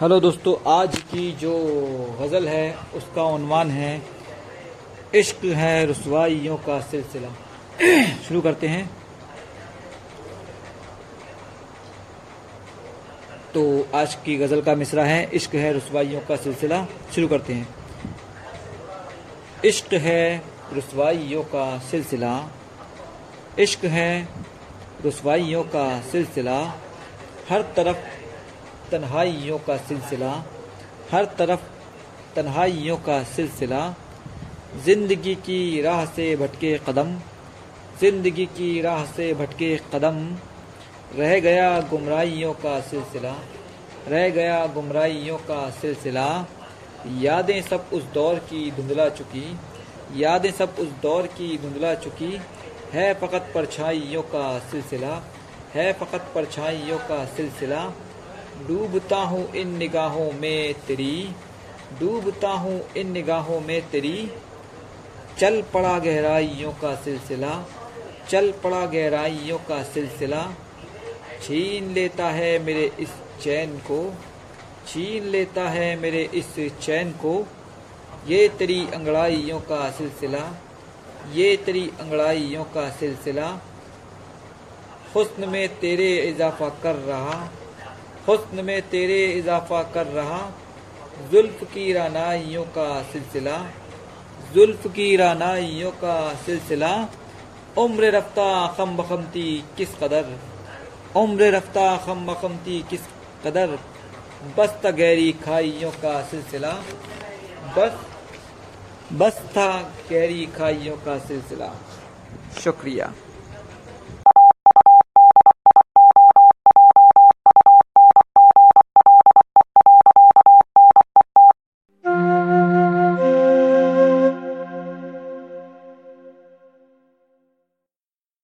Hello दोस्तों, आज की जो गज़ल है, उसका उन्वान है, इश्क है रसवाइयों का सिलसिला। शुरू करते हैं। तो आज की गज़ल का मिसरा है, इश्क है रसवाइयों का सिलसिला। शुरू करते हैं। इश्क है रसवाइयों का सिलसिला। इश्क है रसवाइयों का सिलसिला। हर तरफ़ तन्हाइयों का सिलसिला, हर तरफ़ तन्हाइयों का सिलसिला, ज़िंदगी की राह से भटके कदम, ज़िंदगी की राह से भटके कदम, रह गया गुमराहियों का सिलसिला, रह गया गुमराहियों का सिलसिला। यादें सब उस दौर की धुंधला चुकी, यादें सब उस दौर की धुंधला चुकी। है फ़कत परछाइयों का सिलसिला, है फ़कत परछाइयों का सिलसिला। डूबता हूँ इन निगाहों में तेरी, डूबता हूँ इन निगाहों में तेरी। चल पड़ा गहराइयों का सिलसिला, चल पड़ा गहराइयों का सिलसिला। छीन लेता है मेरे इस चैन को, छीन लेता है मेरे इस चैन को। ये तेरी अंगड़ाइयों का सिलसिला, ये तेरी अंगड़ाइयों का सिलसिला। हुस्न में तेरे इजाफा कर रहा हुस्न में तेरे इजाफा कर रहा, जुल्फ की रानाइयों का सिलसिला, जुल्फ की रानाइयों का सिलसिला, उम्र रफ्ता खम बखमती किस कदर, उम्र रफ्ता खम बखमती किस कदर बस गहरी खाइयों का सिलसिला, बस बस था गहरी खाइयों का सिलसिला। शुक्रिया।